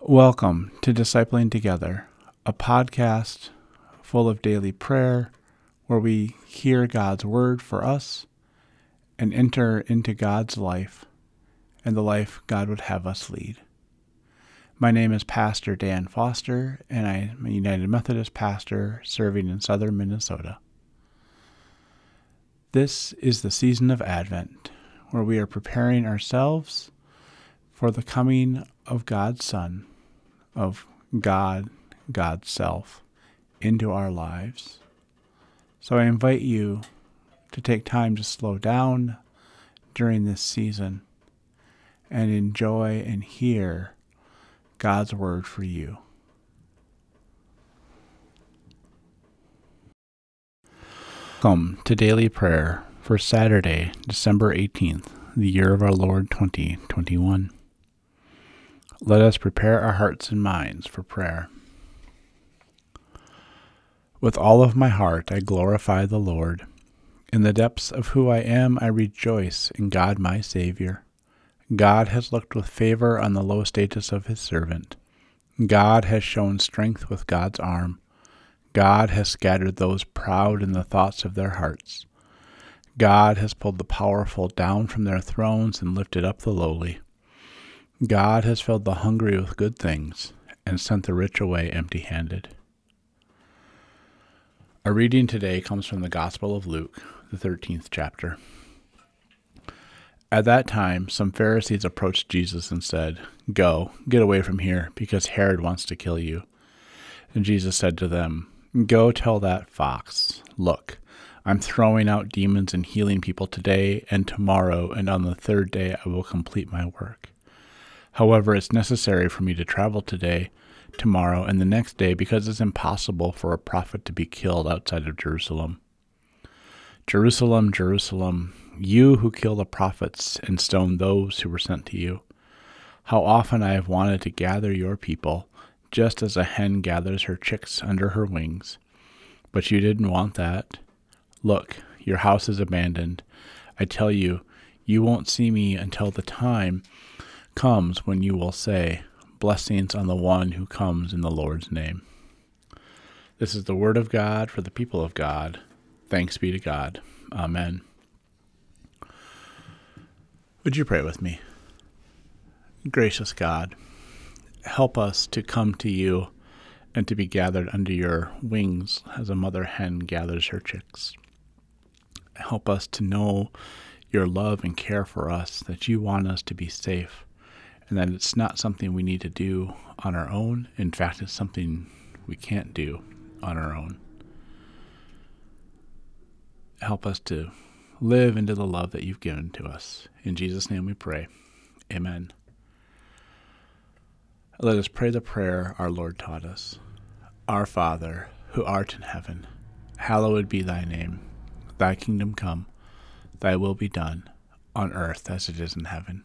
Welcome to Discipling Together, a podcast full of daily prayer where we hear God's word for us and enter into God's life and the life God would have us lead. My name is Pastor Dan Foster, and I am a United Methodist pastor serving in southern Minnesota. This is the season of Advent, where we are preparing ourselves for the coming of God's Son, of God, God's self, into our lives. So I invite you to take time to slow down during this season and enjoy and hear God's word for you. Welcome to daily prayer for Saturday, December 18th, the year of our Lord 2021. Let us prepare our hearts and minds for prayer. With all of my heart I glorify the Lord. In the depths of who I am, I rejoice in God my Savior. God has looked with favor on the low status of his servant. God has shown strength with God's arm. God has scattered those proud in the thoughts of their hearts. God has pulled the powerful down from their thrones and lifted up the lowly. God has filled the hungry with good things and sent the rich away empty handed. Our reading today comes from the Gospel of Luke, the 13th chapter. At that time, some Pharisees approached Jesus and said, Go, get away from here, because Herod wants to kill you. And Jesus said to them, Go tell that fox, Look, I'm throwing out demons and healing people today and tomorrow, and on the third day I will complete my work. However, it's necessary for me to travel today, tomorrow, and the next day because it's impossible for a prophet to be killed outside of Jerusalem. Jerusalem, Jerusalem, you who kill the prophets and stone those who were sent to you. How often I have wanted to gather your people, just as a hen gathers her chicks under her wings. But you didn't want that. Look, your house is abandoned. I tell you, you won't see me until the time comes when you will say, Blessings on the one who comes in the Lord's name. This is the word of God for the people of God. Thanks be to God. Amen. Would you pray with me? Gracious God, help us to come to you and to be gathered under your wings as a mother hen gathers her chicks. Help us to know your love and care for us, that you want us to be safe, and that it's not something we need to do on our own. In fact, it's something we can't do on our own. Help us to live into the love that you've given to us. In Jesus' name we pray. Amen. Let us pray the prayer our Lord taught us. Our Father, who art in heaven, hallowed be thy name. Thy kingdom come, thy will be done, on earth as it is in heaven.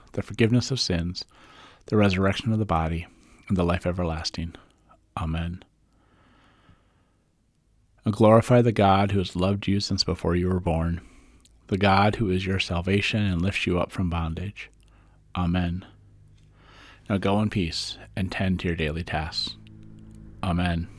the forgiveness of sins, the resurrection of the body, and the life everlasting. Amen. I glorify the God who has loved you since before you were born the God who is your salvation and lifts you up from bondage. Amen. Now go in peace and tend to your daily tasks. Amen.